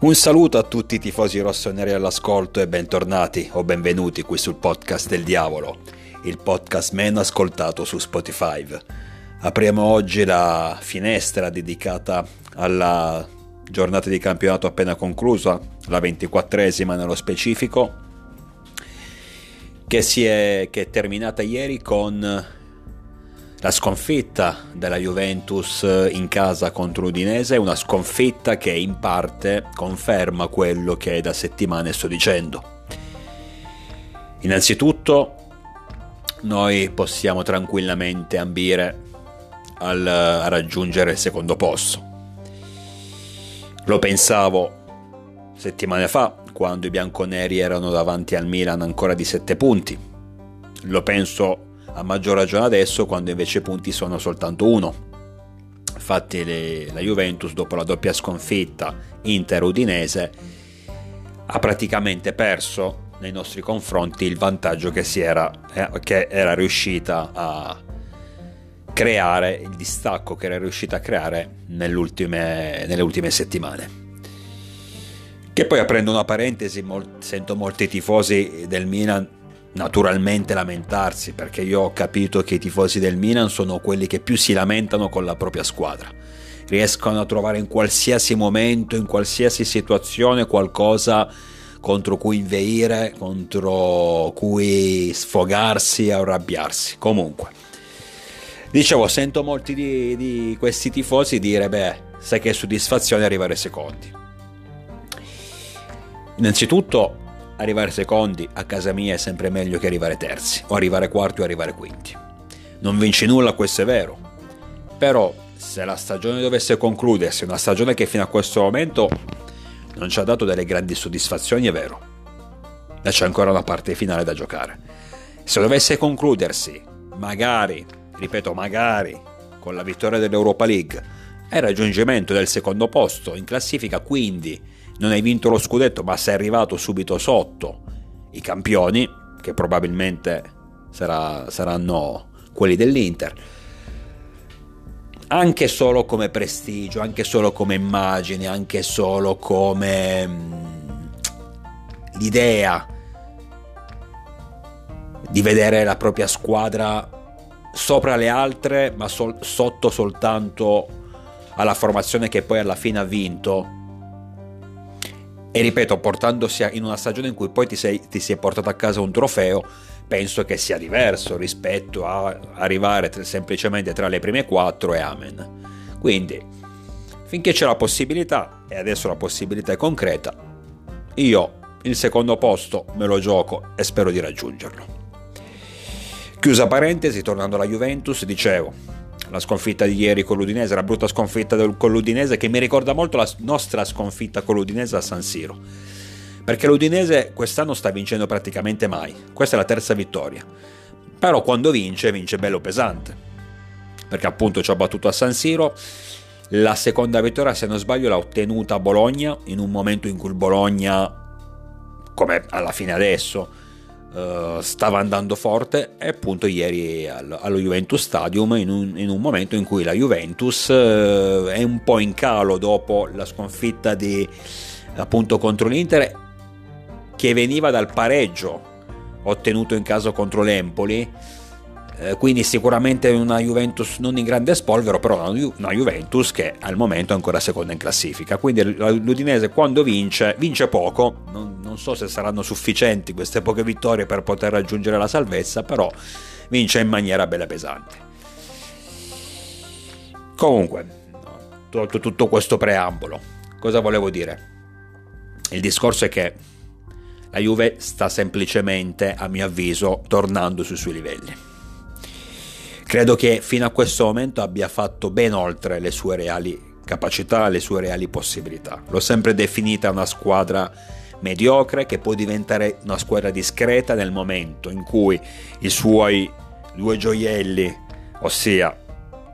Un saluto a tutti i tifosi rossoneri all'ascolto e bentornati o benvenuti qui sul podcast del diavolo, il podcast meno ascoltato su Spotify. Apriamo oggi la finestra dedicata alla giornata di campionato appena conclusa, la 24esima nello specifico, che, è, che è terminata ieri con la sconfitta della Juventus in casa contro l'Udinese è una sconfitta che in parte conferma quello che da settimane sto dicendo. Innanzitutto noi possiamo tranquillamente ambire al, a raggiungere il secondo posto. Lo pensavo settimane fa, quando i bianconeri erano davanti al Milan ancora di 7 punti. Lo penso a maggior ragione adesso quando invece i punti sono soltanto uno. Infatti le, la Juventus dopo la doppia sconfitta Inter-Udinese ha praticamente perso nei nostri confronti il vantaggio che, era, eh, che era riuscita a creare, il distacco che era riuscita a creare nelle ultime, settimane. Che poi aprendo una parentesi, sento molti tifosi del Milan naturalmente lamentarsi perché io ho capito che i tifosi del Milan sono quelli che più si lamentano con la propria squadra. Riescono a trovare in qualsiasi momento, in qualsiasi situazione qualcosa contro cui inveire, contro cui sfogarsi, arrabbiarsi. Comunque, dicevo, sento molti di, di questi tifosi dire, beh, sai che soddisfazione arrivare secondi. Innanzitutto arrivare secondi a casa mia è sempre meglio che arrivare terzi, o arrivare quarti o arrivare quinti. Non vinci nulla, questo è vero. Però se la stagione dovesse concludersi, una stagione che fino a questo momento non ci ha dato delle grandi soddisfazioni, è vero. E c'è ancora una parte finale da giocare. Se dovesse concludersi, magari, ripeto, magari, con la vittoria dell'Europa League e il raggiungimento del secondo posto in classifica, quindi non hai vinto lo scudetto ma sei arrivato subito sotto. I campioni, che probabilmente sarà, saranno quelli dell'Inter, anche solo come prestigio, anche solo come immagine, anche solo come mm, l'idea di vedere la propria squadra sopra le altre, ma sol- sotto soltanto alla formazione che poi alla fine ha vinto e ripeto, portandosi in una stagione in cui poi ti sei, ti sei portato a casa un trofeo, penso che sia diverso rispetto a arrivare semplicemente tra le prime quattro e amen. Quindi, finché c'è la possibilità, e adesso la possibilità è concreta, io il secondo posto me lo gioco e spero di raggiungerlo. Chiusa parentesi, tornando alla Juventus, dicevo, la sconfitta di ieri con l'Udinese, la brutta sconfitta con l'Udinese che mi ricorda molto la nostra sconfitta con l'Udinese a San Siro. Perché l'Udinese quest'anno sta vincendo praticamente mai. Questa è la terza vittoria. Però quando vince, vince bello pesante. Perché appunto ci ha battuto a San Siro. La seconda vittoria, se non sbaglio, l'ha ottenuta a Bologna, in un momento in cui il Bologna, come alla fine adesso, Uh, stava andando forte e appunto ieri allo, allo Juventus Stadium in un, in un, momento in cui la Juventus uh, è un po' in calo dopo la sconfitta di, appunto contro l'Inter che veniva dal pareggio ottenuto in caso contro l'Empoli eh, quindi sicuramente una Juventus non in grande spolvero, però una, Ju- una, Juventus che al momento è ancora seconda in classifica. Quindi l'Udinese quando vince, vince poco, non, non so se saranno sufficienti queste poche vittorie per poter raggiungere la salvezza, però vince in maniera bella pesante. Comunque, tolto tutto questo preambolo, cosa volevo dire? Il discorso è che la Juve sta semplicemente, a mio avviso, tornando sui suoi livelli Credo che fino a questo momento abbia fatto ben oltre le sue reali capacità, le sue reali possibilità. L'ho sempre definita una squadra mediocre che può diventare una squadra discreta nel momento in cui i suoi due gioielli, ossia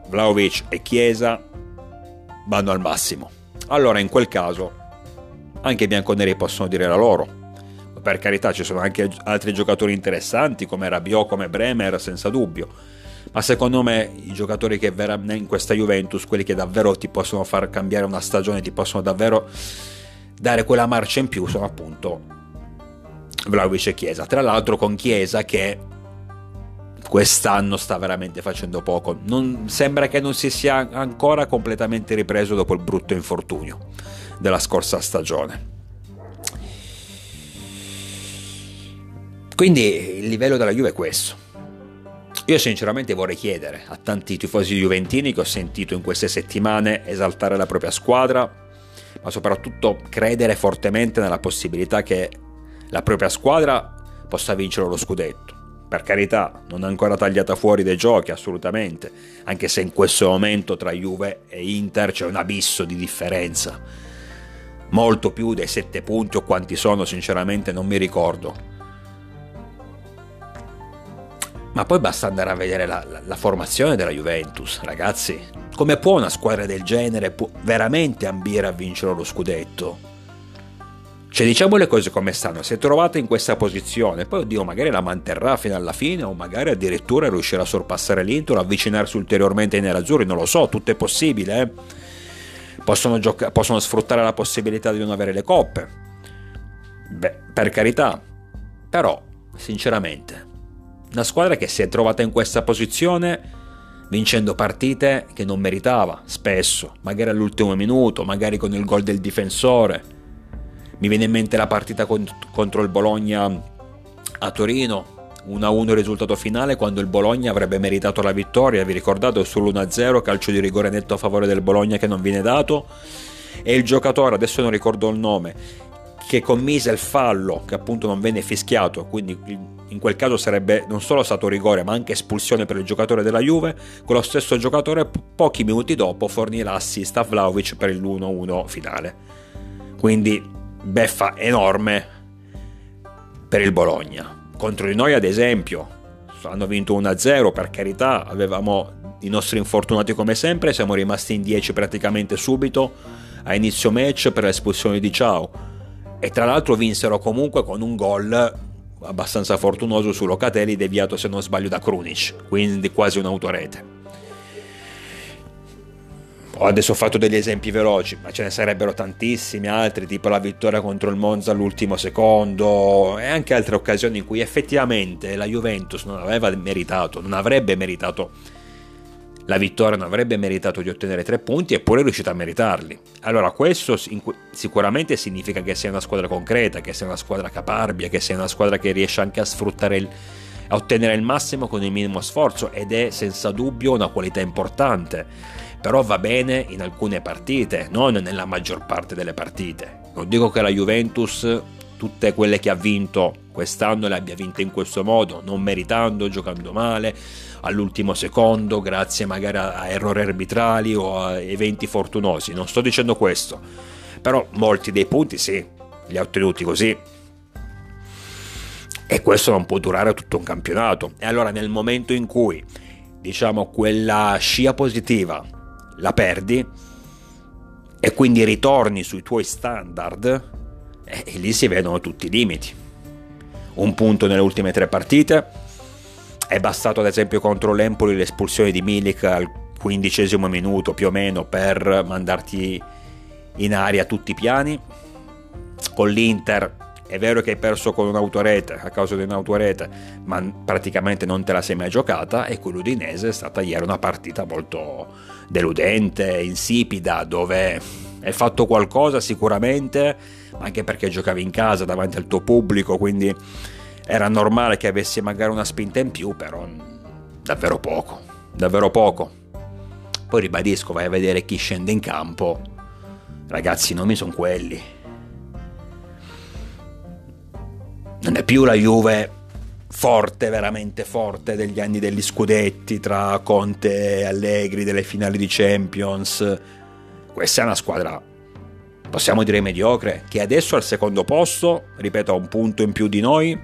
Vlaovic e Chiesa, vanno al massimo. Allora in quel caso anche i bianconeri possono dire la loro. Per carità ci sono anche altri giocatori interessanti come Rabiot, come Bremer, senza dubbio ma secondo me i giocatori che verranno in questa Juventus, quelli che davvero ti possono far cambiare una stagione, ti possono davvero dare quella marcia in più sono appunto Vlaovic e Chiesa. Tra l'altro con Chiesa che quest'anno sta veramente facendo poco. Non, sembra che non si sia ancora completamente ripreso dopo il brutto infortunio della scorsa stagione. Quindi il livello della Juve è questo. Io sinceramente vorrei chiedere a tanti tifosi juventini che ho sentito in queste settimane esaltare la propria squadra, ma soprattutto credere fortemente nella possibilità che la propria squadra possa vincere lo scudetto. Per carità, non è ancora tagliata fuori dai giochi, assolutamente, anche se in questo momento tra Juve e Inter c'è un abisso di differenza. Molto più dei 7 punti o quanti sono, sinceramente non mi ricordo. Ma poi basta andare a vedere la, la, la formazione della Juventus, ragazzi. Come può una squadra del genere veramente ambire a vincere lo scudetto? Cioè, diciamo le cose come stanno. Si è trovata in questa posizione, poi oddio, magari la manterrà fino alla fine, o magari addirittura riuscirà a sorpassare l'Inter, avvicinarsi ulteriormente ai nerazzurri. Non lo so, tutto è possibile. Eh? Possono, gioca- possono sfruttare la possibilità di non avere le coppe. Beh, per carità. Però, sinceramente, una squadra che si è trovata in questa posizione vincendo partite che non meritava, spesso, magari all'ultimo minuto, magari con il gol del difensore. Mi viene in mente la partita contro il Bologna a Torino, 1-1 il risultato finale quando il Bologna avrebbe meritato la vittoria, vi ricordate sull'1-0 calcio di rigore netto a favore del Bologna che non viene dato? E il giocatore, adesso non ricordo il nome, che commise il fallo che appunto non venne fischiato, quindi in quel caso sarebbe non solo stato rigore ma anche espulsione per il giocatore della Juve, quello stesso giocatore pochi minuti dopo fornì l'assist a Vlaovic per il 1-1 finale. Quindi beffa enorme per il Bologna. Contro di noi, ad esempio, hanno vinto 1-0, per carità, avevamo i nostri infortunati come sempre, siamo rimasti in 10 praticamente subito a inizio match per l'espulsione di Ciao. E tra l'altro vinsero comunque con un gol abbastanza fortunoso su Locatelli deviato se non sbaglio da Krunic, quindi quasi un'autorete adesso ho fatto degli esempi veloci, ma ce ne sarebbero tantissimi altri, tipo la vittoria contro il Monza all'ultimo secondo e anche altre occasioni in cui effettivamente la Juventus non aveva meritato, non avrebbe meritato la vittoria, non avrebbe meritato di ottenere tre punti eppure è riuscita a meritarli. Allora questo sicuramente significa che sia una squadra concreta, che sia una squadra caparbia, che sia una squadra che riesce anche a sfruttare il, a ottenere il massimo con il minimo sforzo ed è senza dubbio una qualità importante però va bene in alcune partite, non nella maggior parte delle partite. Non dico che la Juventus, tutte quelle che ha vinto quest'anno, le abbia vinte in questo modo, non meritando, giocando male, all'ultimo secondo, grazie magari a errori arbitrali o a eventi fortunosi. Non sto dicendo questo, però molti dei punti sì, li ha ottenuti così. E questo non può durare tutto un campionato. E allora nel momento in cui diciamo quella scia positiva la perdi e quindi ritorni sui tuoi standard e lì si vedono tutti i limiti. Un punto nelle ultime tre partite, è bastato ad esempio contro l'Empoli l'espulsione di Milik al quindicesimo minuto più o meno per mandarti in aria tutti i piani. Con l'Inter è vero che hai perso con un'autorete a causa di un'autorete, ma praticamente non te la sei mai giocata e con l'Udinese è stata ieri una partita molto deludente, insipida, dove hai fatto qualcosa sicuramente, ma anche perché giocavi in casa davanti al tuo pubblico, quindi era normale che avessi magari una spinta in più, però davvero poco, davvero poco. Poi ribadisco, vai a vedere chi scende in campo. Ragazzi, i nomi sono quelli non è più la Juve forte, veramente forte degli anni degli scudetti tra Conte e Allegri, delle finali di Champions. Questa è una squadra, possiamo dire mediocre, che adesso è al secondo posto, ripeto, ha un punto in più di noi,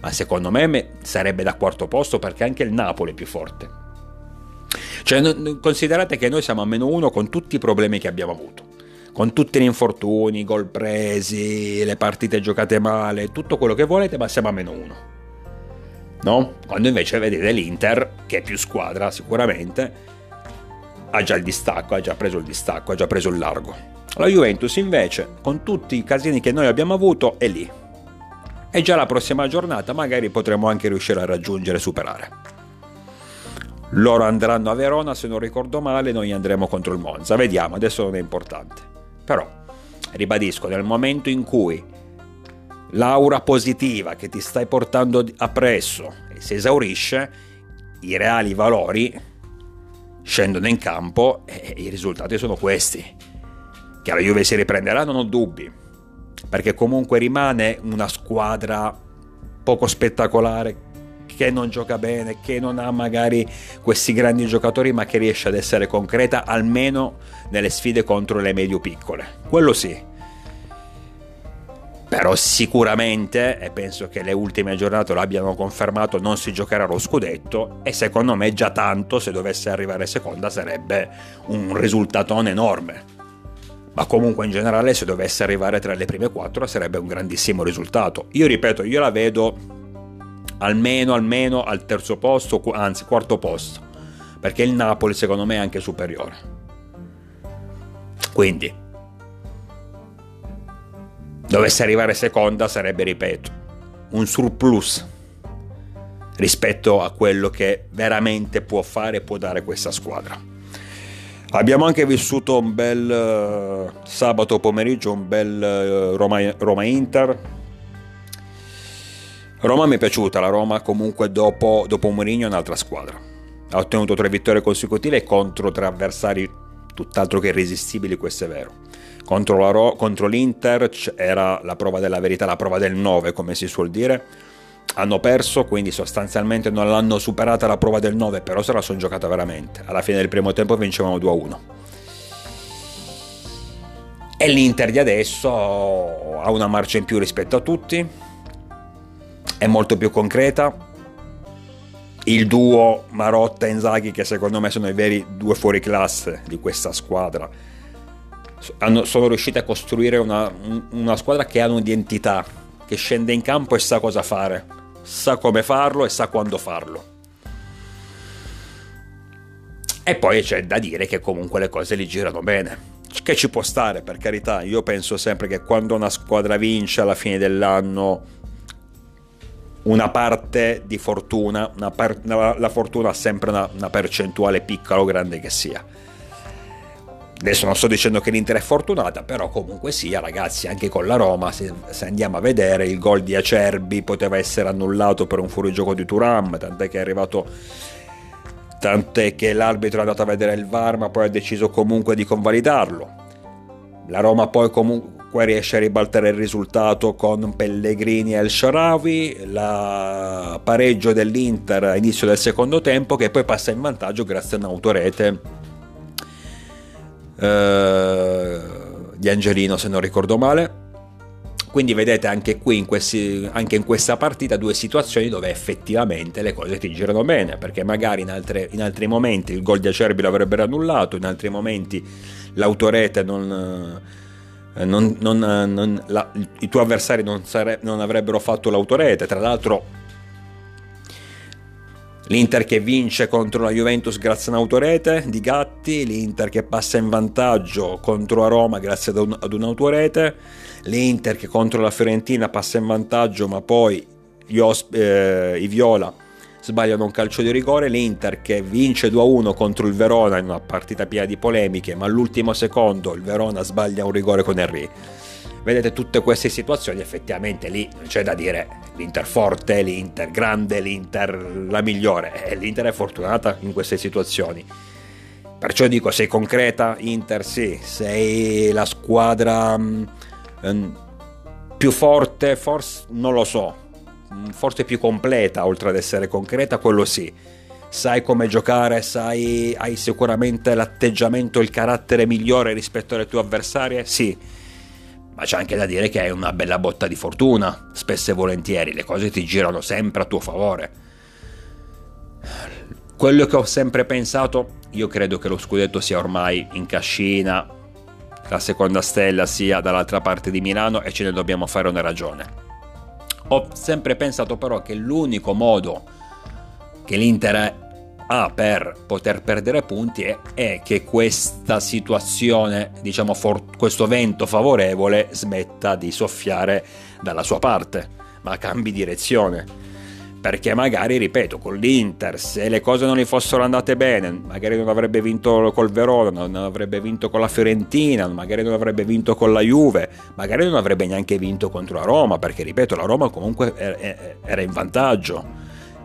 ma secondo me sarebbe da quarto posto perché anche il Napoli è più forte. Cioè, considerate che noi siamo a meno uno con tutti i problemi che abbiamo avuto con tutti gli infortuni, i gol presi, le partite giocate male, tutto quello che volete, ma siamo a meno uno. No? Quando invece vedete l'Inter, che è più squadra sicuramente, ha già il distacco, ha già preso il distacco, ha già preso il largo. La Juventus invece, con tutti i casini che noi abbiamo avuto, è lì. E già la prossima giornata magari potremo anche riuscire a raggiungere e superare. Loro andranno a Verona, se non ricordo male, noi andremo contro il Monza. Vediamo, adesso non è importante. Però, ribadisco, nel momento in cui l'aura positiva che ti stai portando appresso si esaurisce, i reali valori scendono in campo e i risultati sono questi. Che la Juve si riprenderà non ho dubbi, perché comunque rimane una squadra poco spettacolare che non gioca bene, che non ha magari questi grandi giocatori, ma che riesce ad essere concreta almeno nelle sfide contro le medio piccole. Quello sì. Però sicuramente, e penso che le ultime giornate lo abbiano confermato, non si giocherà lo scudetto e secondo me già tanto se dovesse arrivare seconda sarebbe un risultatone enorme. Ma comunque in generale se dovesse arrivare tra le prime quattro sarebbe un grandissimo risultato. Io ripeto, io la vedo almeno, almeno al terzo posto, anzi quarto posto, perché il Napoli secondo me è anche superiore. Quindi, dovesse arrivare seconda sarebbe, ripeto, un surplus rispetto a quello che veramente può fare e può dare questa squadra. Abbiamo anche vissuto un bel uh, sabato pomeriggio, un bel uh, Roma, Roma mi è piaciuta, la Roma comunque dopo, dopo Mourinho è un'altra squadra. Ha ottenuto tre vittorie consecutive contro tre avversari tutt'altro che irresistibili, questo è vero. Contro, Ro- contro l'Inter era la prova della verità, la prova del 9 come si suol dire. Hanno perso, quindi sostanzialmente non l'hanno superata la prova del 9, però se la sono giocata veramente. Alla fine del primo tempo vincevano 2-1. E l'Inter di adesso ha una marcia in più rispetto a tutti, è molto più concreta. Il duo Marotta e Inzaghi, che secondo me sono i veri due fuori classe di questa squadra, sono riusciti a costruire una, una squadra che ha un'identità, che scende in campo e sa cosa fare, sa come farlo e sa quando farlo. E poi c'è da dire che comunque le cose li girano bene. Che ci può stare, per carità. Io penso sempre che quando una squadra vince alla fine dell'anno una parte di fortuna, per, la fortuna ha sempre una, una percentuale piccola o grande che sia. Adesso non sto dicendo che l'Inter è fortunata, però comunque sia, ragazzi, anche con la Roma, se, se, andiamo a vedere, il gol di Acerbi poteva essere annullato per un fuorigioco di Turam, tant'è che è arrivato tant'è che l'arbitro è andato a vedere il VAR, ma poi ha deciso comunque di convalidarlo. La Roma poi comunque riesce a ribaltare il risultato con Pellegrini e El Sharawi, la pareggio dell'Inter a inizio del secondo tempo che poi passa in vantaggio grazie a un'autorete eh, di Angelino se non ricordo male. Quindi vedete anche qui, in questi, anche in questa partita, due situazioni dove effettivamente le cose ti girano bene, perché magari in, altre, in altri momenti il gol di Acerbi l'avrebbero annullato, in altri momenti l'autorete non eh, non, non, eh, non, la, i tuoi avversari sare, non, avrebbero fatto l'autorete. Tra l'altro, l'Inter che vince contro la Juventus grazie a un'autorete di Gatti, l'Inter che passa in vantaggio contro la Roma grazie ad, un, ad un'autorete, l'Inter che contro la Fiorentina passa in vantaggio, ma poi os- eh, i Viola sbagliano un calcio di rigore, l'Inter che vince 2-1 contro il Verona in una partita piena di polemiche, ma all'ultimo secondo il Verona sbaglia un rigore con Henry. Vedete tutte queste situazioni, effettivamente lì c'è da dire l'Inter forte, l'Inter grande, l'Inter la migliore, e l'Inter è fortunata in queste situazioni. Perciò dico, sei concreta, Inter sì, sei la squadra mm, più forte, forse non lo so, Mm, forse più completa, oltre ad essere concreta, quello sì. Sai come giocare, sai, hai sicuramente l'atteggiamento, il carattere migliore rispetto alle tue avversarie? Sì. Ma c'è anche da dire che hai una bella botta di fortuna, spesso e volentieri, le cose ti girano sempre a tuo favore. Quello che ho sempre pensato, io credo che lo scudetto sia ormai in cascina, la seconda stella sia dall'altra parte di Milano e ce ne dobbiamo fare una ragione. Ho sempre pensato però che l'unico modo che l'Inter ha per poter perdere punti è, è che questa situazione, diciamo for- questo vento favorevole smetta di soffiare dalla sua parte, ma cambi direzione perché magari, ripeto, con l'Inter, se le cose non gli fossero andate bene, magari non avrebbe vinto col Verona, non avrebbe vinto con la Fiorentina, magari non avrebbe vinto con la Juve, magari non avrebbe neanche vinto contro la Roma, perché, ripeto, la Roma comunque era in vantaggio.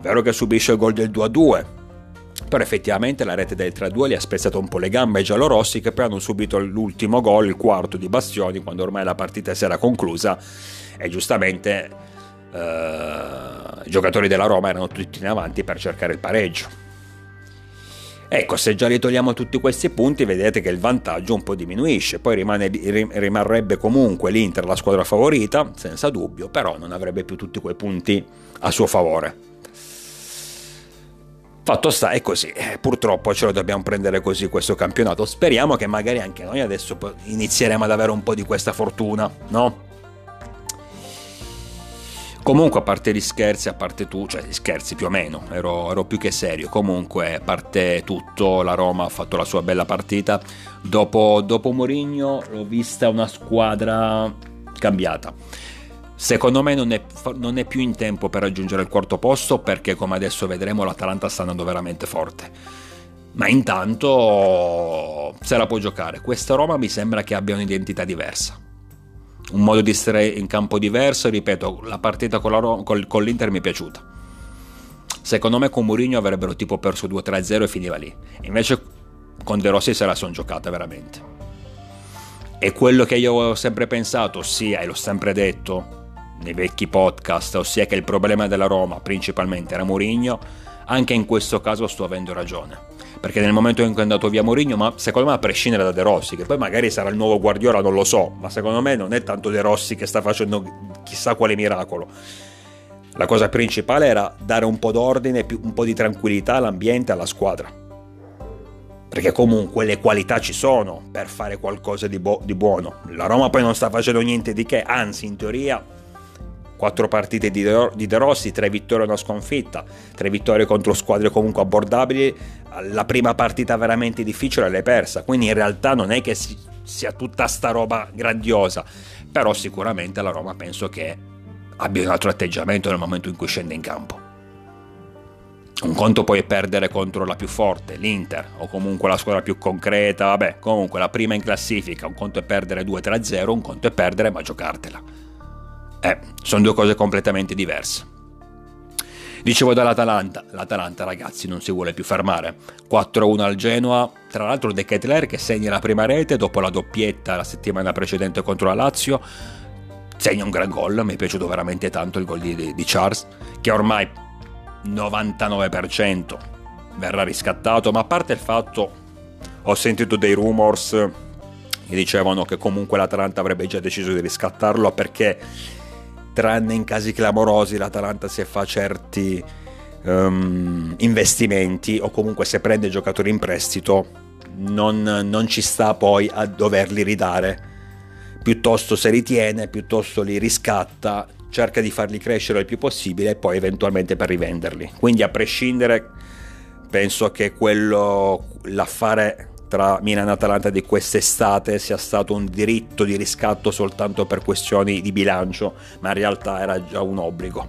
È vero che subisce il gol del 2-2, però effettivamente la rete del 3-2 gli ha spezzato un po' le gambe ai giallorossi che poi hanno subito l'ultimo gol, il quarto di Bastioni, quando ormai la partita si era conclusa e giustamente eh, i giocatori della Roma erano tutti in avanti per cercare il pareggio. Ecco, se già li togliamo tutti questi punti, vedete che il vantaggio un po' diminuisce, poi rimane, rimarrebbe comunque l'Inter la squadra favorita, senza dubbio, però non avrebbe più tutti quei punti a suo favore. Fatto sta, è così, eh, purtroppo ce lo dobbiamo prendere così questo campionato, speriamo che magari anche noi adesso inizieremo ad avere un po' di questa fortuna, no? Comunque, a parte gli scherzi, a parte tu, cioè gli scherzi più o meno, ero, ero, più che serio. Comunque, a parte tutto, la Roma ha fatto la sua bella partita. Dopo, dopo Mourinho l'ho vista una squadra cambiata. Secondo me non è, non è, più in tempo per raggiungere il quarto posto perché come adesso vedremo l'Atalanta sta andando veramente forte. Ma intanto se la può giocare. Questa Roma mi sembra che abbia un'identità diversa un modo di stare in campo diverso. Ripeto, la partita con, la Ro- con, con l'Inter mi è piaciuta. Secondo me con Mourinho avrebbero tipo perso 2-3-0 e finiva lì. Invece con De Rossi se la sono giocata veramente. E quello che io ho sempre pensato, ossia, e l'ho sempre detto nei vecchi podcast, ossia che il problema della Roma principalmente era Mourinho, anche in questo caso sto avendo ragione perché nel momento in cui è andato via Mourinho, ma secondo me a prescindere da De Rossi, che poi magari sarà il nuovo Guardiola, non lo so, ma secondo me non è tanto De Rossi che sta facendo chissà quale miracolo. La cosa principale era dare un po' d'ordine, un po' di tranquillità all'ambiente, alla squadra. Perché comunque le qualità ci sono per fare qualcosa di, bu- di buono. La Roma poi non sta facendo niente di che, anzi in teoria quattro partite di De Rossi, tre vittorie e una sconfitta, tre vittorie contro squadre comunque abbordabili, la prima partita veramente difficile l'hai persa, quindi in realtà non è che sia tutta sta roba grandiosa, però sicuramente la Roma penso che abbia un altro atteggiamento nel momento in cui scende in campo. Un conto puoi perdere contro la più forte, l'Inter, o comunque la squadra più concreta, vabbè, comunque la prima in classifica, un conto è perdere 2-3-0, un conto è perdere ma giocartela. Eh, sono due cose completamente diverse. Dicevo dall'Atalanta, l'Atalanta ragazzi non si vuole più fermare. 4-1 al Genoa, tra l'altro De Ketler che segna la prima rete dopo la doppietta la settimana precedente contro la Lazio, segna un gran gol, mi è piaciuto veramente tanto il gol di, di Charles, che ormai 99% verrà riscattato, ma a parte il fatto, ho sentito dei rumors che dicevano che comunque l'Atalanta avrebbe già deciso di riscattarlo perché tranne in casi clamorosi l'Atalanta se fa certi um, investimenti o comunque se prende giocatori in prestito non, non ci sta poi a doverli ridare. Piuttosto se li tiene piuttosto li riscatta cerca di farli crescere il più possibile e poi eventualmente per rivenderli. Quindi a prescindere penso che quello l'affare tra Milan e Atalanta di quest'estate sia stato un diritto di riscatto soltanto per questioni di bilancio, ma in realtà era già un obbligo.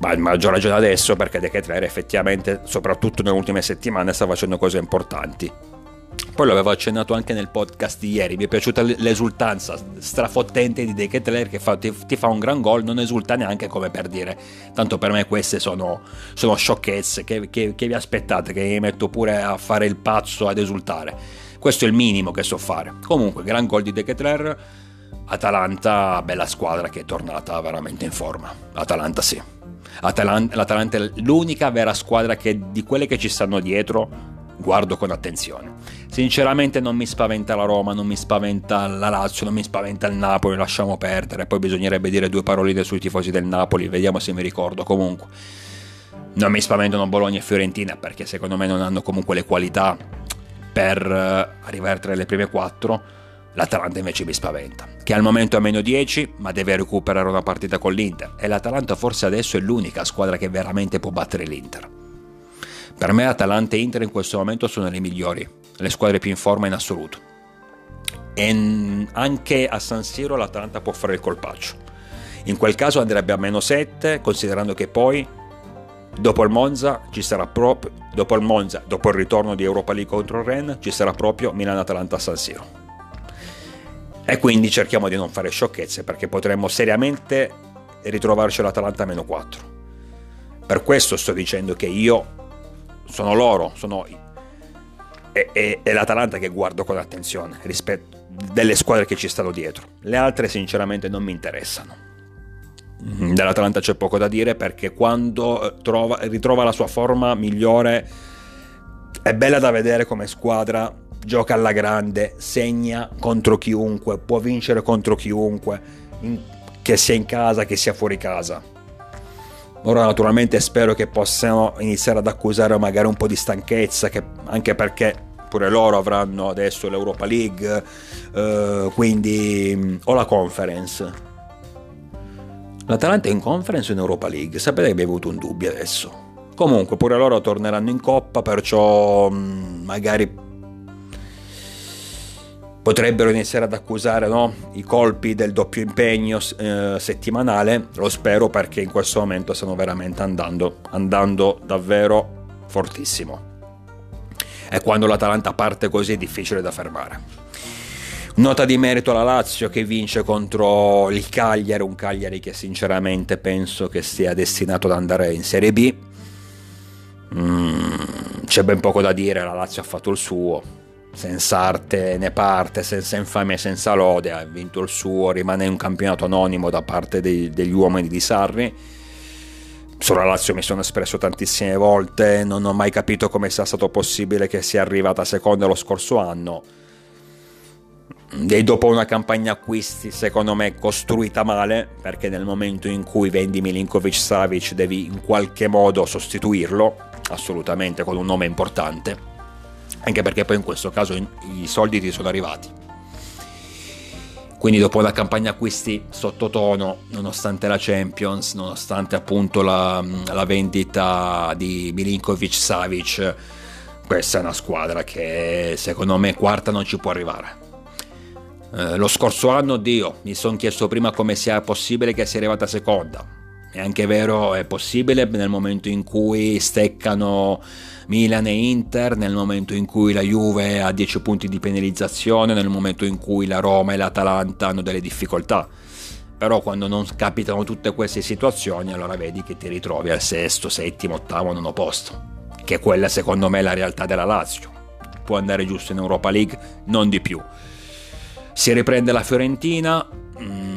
Ma a maggior ragione adesso perché De Ketler effettivamente, soprattutto nelle ultime settimane, sta facendo cose importanti. Poi l'avevo accennato anche nel podcast di ieri, mi è piaciuta l'esultanza strafottente di De Ketler che fa, ti, ti, fa un gran gol, non esulta neanche come per dire, tanto per me queste sono, sono sciocchezze, che, che, che, vi aspettate, che mi metto pure a fare il pazzo, ad esultare. Questo è il minimo che so fare. Comunque, gran gol di De Ketler, Atalanta, bella squadra che è tornata veramente in forma. Atalanta sì. Atalanta, L'Atalanta è l'unica vera squadra che di quelle che ci stanno dietro guardo con attenzione. Sinceramente non mi spaventa la Roma, non mi spaventa la Lazio, non mi spaventa il Napoli, lasciamo perdere, poi bisognerebbe dire due paroline sui tifosi del Napoli, vediamo se mi ricordo comunque. Non mi spaventano Bologna e Fiorentina perché secondo me non hanno comunque le qualità per eh, arrivare tra le prime quattro. L'Atalanta invece mi spaventa, che al momento è a meno 10, ma deve recuperare una partita con l'Inter. E l'Atalanta forse adesso è l'unica squadra che veramente può battere l'Inter Per me Atalanta e Inter in questo momento sono le migliori, le squadre più in forma in assoluto. E anche a San Siro l'Atalanta può fare il colpaccio. In quel caso andrebbe a meno 7, considerando che poi dopo il Monza ci sarà proprio dopo il Monza, dopo il ritorno di Europa League contro il Ren, ci sarà proprio Milan-Atalanta a San Siro. E quindi cerchiamo di non fare sciocchezze perché potremmo seriamente ritrovarci l'Atalanta a meno 4. Per questo sto dicendo che io sono loro, sono è, è, è l'Atalanta che guardo con attenzione rispetto delle squadre che ci stanno dietro. Le altre sinceramente non mi interessano. Mm, dell'Atalanta c'è poco da dire perché quando trova, ritrova la sua forma migliore è bella da vedere come squadra gioca alla grande, segna contro chiunque, può vincere contro chiunque, che sia in casa, che sia fuori casa. Ora naturalmente spero che possano iniziare ad accusare magari un po' di stanchezza, anche perché pure loro avranno adesso l'Europa League, eh, quindi o la conference. L'Atalanta è in conference o in Europa League? Sapete che abbiamo avuto un dubbio adesso. Comunque pure loro torneranno in coppa, perciò magari potrebbero iniziare ad accusare no? i colpi del doppio impegno eh, settimanale, lo spero perché in questo momento stanno veramente andando, andando davvero fortissimo. E quando l'Atalanta parte così è difficile da fermare. Nota di merito alla Lazio che vince contro il Cagliari, un Cagliari che sinceramente penso che sia destinato ad andare in Serie B. Mm, c'è ben poco da dire, la Lazio ha fatto il suo, senza arte né parte, senza infamia, senza lode, ha vinto il suo, rimane un campionato anonimo da parte dei, degli uomini di Sarri. Sulla Lazio mi sono espresso tantissime volte, non ho mai capito come sia stato possibile che sia arrivata seconda lo scorso anno. E dopo una campagna acquisti, secondo me, costruita male, perché nel momento in cui vendi Milinkovic Savic devi in qualche modo sostituirlo, assolutamente con un nome importante anche perché poi in questo caso i soldi ti sono arrivati. Quindi dopo la campagna acquisti sottotono, nonostante la Champions, nonostante appunto la, la vendita di Milinkovic Savic, questa è una squadra che secondo me quarta non ci può arrivare. Eh, lo scorso anno, Dio, mi sono chiesto prima come sia possibile che sia arrivata seconda. È anche vero, è possibile nel momento in cui steccano Milan e Inter nel momento in cui la Juve ha 10 punti di penalizzazione, nel momento in cui la Roma e l'Atalanta hanno delle difficoltà. Però quando non capitano tutte queste situazioni, allora vedi che ti ritrovi al sesto, settimo, ottavo, nono posto. Che quella secondo me è la realtà della Lazio. Può andare giusto in Europa League, non di più. Si riprende la Fiorentina. Mm,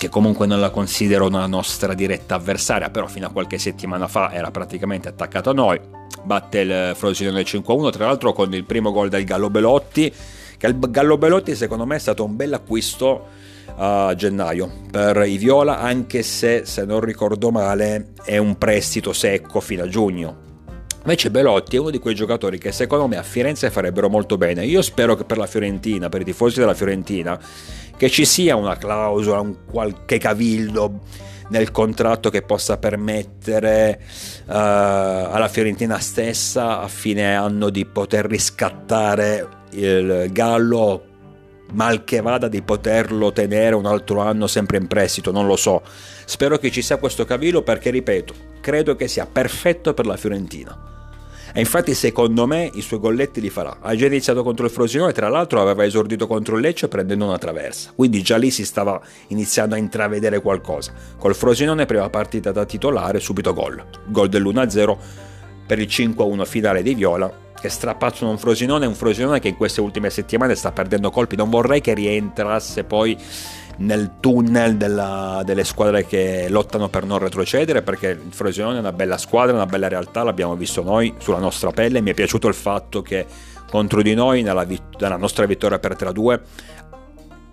che comunque non la considero una nostra diretta avversaria, però fino a qualche settimana fa era praticamente attaccato a noi batte il Frosinone 5-1, tra l'altro con il primo gol del Gallo Belotti, che il Gallo Belotti secondo me è stato un bel acquisto a gennaio per i Viola, anche se se non ricordo male è un prestito secco fino a giugno. Invece Belotti è uno di quei giocatori che secondo me a Firenze farebbero molto bene. Io spero che per la Fiorentina, per i tifosi della Fiorentina, che ci sia una clausola, un qualche cavildo nel contratto che possa permettere uh, alla Fiorentina stessa a fine anno di poter riscattare il Gallo mal che vada di poterlo tenere un altro anno sempre in prestito, non lo so. Spero che ci sia questo cavillo perché, ripeto, credo che sia perfetto per la Fiorentina. E infatti secondo me i suoi golletti li farà. Ha già iniziato contro il Frosinone, tra l'altro aveva esordito contro il Lecce prendendo una traversa. Quindi già lì si stava iniziando a intravedere qualcosa. Col Frosinone prima partita da titolare, subito gol. Gol dell'1-0 per il 5-1 finale di Viola che strapazzano un Frosinone, un Frosinone che in queste ultime settimane sta perdendo colpi. Non vorrei che rientrasse poi nel tunnel della, delle squadre che lottano per non retrocedere perché il Frosinone è una bella squadra, una bella realtà, l'abbiamo visto noi sulla nostra pelle, mi è piaciuto il fatto che contro di noi nella, nella nostra vittoria per 3-2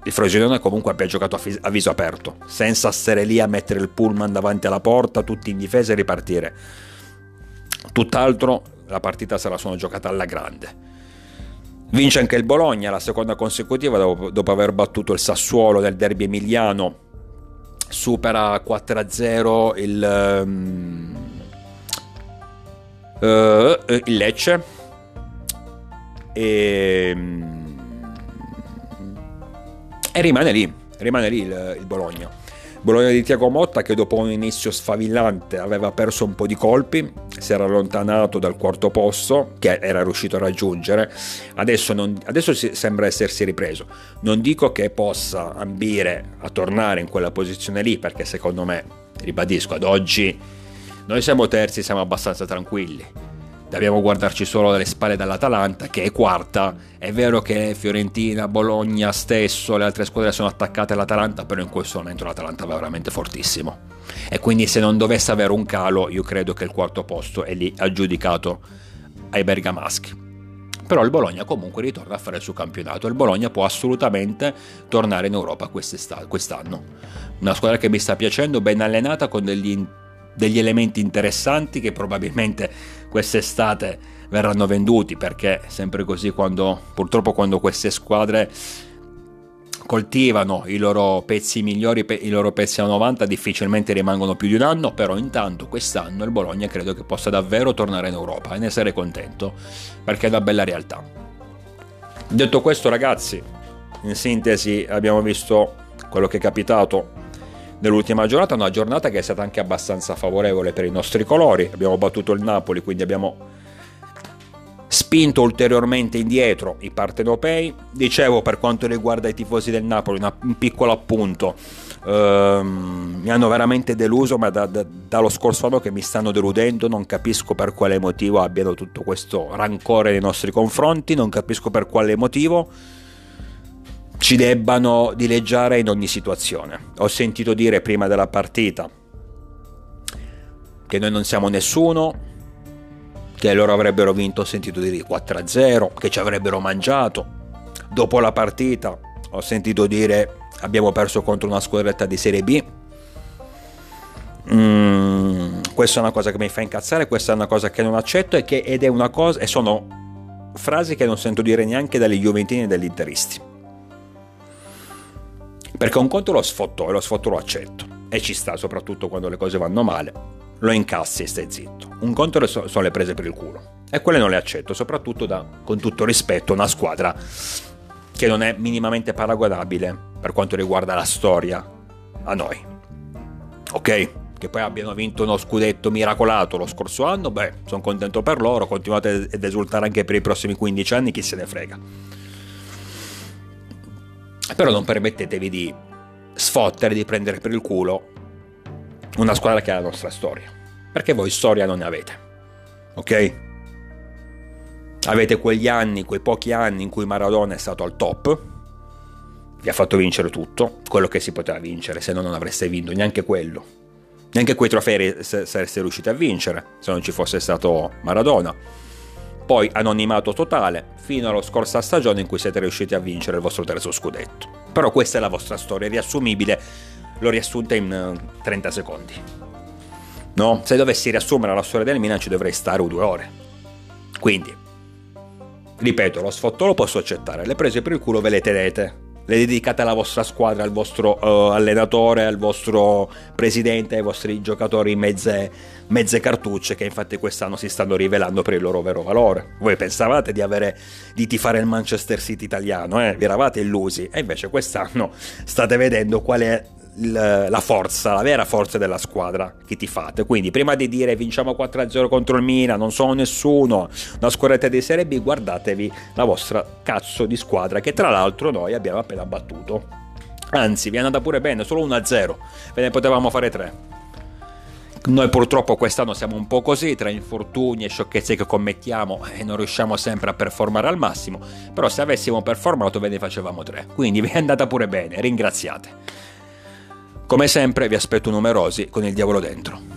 il Frosinone comunque abbia giocato a, viso aperto, senza stare lì a mettere il pullman davanti alla porta, tutti in difesa e ripartire. Tutt'altro, la partita se la sono giocata alla grande. Vince anche il Bologna, la seconda consecutiva dopo, dopo aver battuto il Sassuolo nel derby emiliano. Supera 4-0 il, um, Uh, il Lecce e, ehm, e rimane lì, rimane lì il, il Bologna. Bologna di Tiago Motta che dopo un inizio sfavillante aveva perso un po' di colpi, si era allontanato dal quarto posto che era riuscito a raggiungere, adesso, non, adesso sembra essersi ripreso. Non dico che possa ambire a tornare in quella posizione lì perché secondo me, ribadisco, ad oggi noi siamo terzi, siamo abbastanza tranquilli dobbiamo guardarci solo dalle spalle dall'Atalanta che è quarta. È vero che Fiorentina, Bologna stesso, le altre squadre sono attaccate all'Atalanta, però in questo momento l'Atalanta va veramente fortissimo. E quindi se non dovesse avere un calo, io credo che il quarto posto è lì aggiudicato ai bergamaschi. Però il Bologna comunque ritorna a fare il suo campionato. Il Bologna può assolutamente tornare in Europa quest'anno. Una squadra che mi sta piacendo, ben allenata, con degli degli elementi interessanti che probabilmente quest'estate verranno venduti perché sempre così quando purtroppo quando queste squadre coltivano i loro pezzi migliori, i loro pezzi a 90 difficilmente rimangono più di un anno, però intanto quest'anno il Bologna credo che possa davvero tornare in Europa e ne sarei contento perché è una bella realtà. Detto questo ragazzi, in sintesi abbiamo visto quello che è capitato nell'ultima giornata, una giornata che è stata anche abbastanza favorevole per i nostri colori, abbiamo battuto il Napoli, quindi abbiamo spinto ulteriormente indietro i partenopei. Dicevo per quanto riguarda i tifosi del Napoli, una, un piccolo appunto, ehm, mi hanno veramente deluso, ma da, da, dallo scorso anno che mi stanno deludendo, non capisco per quale motivo abbiano tutto questo rancore nei nostri confronti, non capisco per quale motivo ci debbano dileggiare in ogni situazione. Ho sentito dire prima della partita che noi non siamo nessuno, che loro avrebbero vinto, ho sentito dire 4-0, che ci avrebbero mangiato. Dopo la partita ho sentito dire abbiamo perso contro una squadretta di Serie B. Mm, questa è una cosa che mi fa incazzare, questa è una cosa che non accetto che, ed è una cosa, e sono frasi che non sento dire neanche dagli Juventini e dagli Interisti. Perché un conto lo sfotto e lo sfotto lo accetto e ci sta soprattutto quando le cose vanno male, lo incassi e stai zitto. Un conto sono le prese per il culo e quelle non le accetto, soprattutto da, con tutto rispetto, una squadra che non è minimamente paragonabile per quanto riguarda la storia a noi. Ok? Che poi abbiano vinto uno scudetto miracolato lo scorso anno, beh, sono contento per loro, continuate ad esultare anche per i prossimi 15 anni, chi se ne frega. Però non permettetevi di sfottere, di prendere per il culo una squadra che ha la nostra storia. Perché voi storia non ne avete. Ok? Avete quegli anni, quei pochi anni in cui Maradona è stato al top, vi ha fatto vincere tutto, quello che si poteva vincere, se no non avreste vinto neanche quello. Neanche quei trofei sareste riusciti a vincere se non ci fosse stato Maradona poi anonimato totale fino alla scorsa stagione in cui siete riusciti a vincere il vostro terzo scudetto. Però questa è la vostra storia, riassumibile, l'ho riassunta in 30 eh, secondi. No? Se dovessi riassumere la storia del Milan ci dovrei stare due ore. Quindi, ripeto, lo sfotto lo posso accettare, le prese per il culo ve le tenete le dedicate alla vostra squadra, al vostro uh, allenatore, al vostro presidente, ai vostri giocatori mezze, mezze, cartucce che infatti quest'anno si stanno rivelando per il loro vero valore. Voi pensavate di, avere, di tifare il Manchester City italiano, eh? vi eravate illusi e invece quest'anno state vedendo qual è la forza, la vera forza della squadra che ti fate. Quindi, prima di dire vinciamo 4-0 contro il Milan, non sono nessuno, una squadretta di Serie B, guardatevi la vostra cazzo di squadra che tra l'altro noi abbiamo appena battuto. Anzi, vi è andata pure bene, solo 1-0, ve ne potevamo fare 3. Noi purtroppo quest'anno siamo un po' così, tra infortuni e sciocchezze che commettiamo e non riusciamo sempre a performare al massimo, però se avessimo performato ve ne facevamo 3. Quindi vi è andata pure bene, ringraziate. Come sempre vi aspetto numerosi con il diavolo dentro.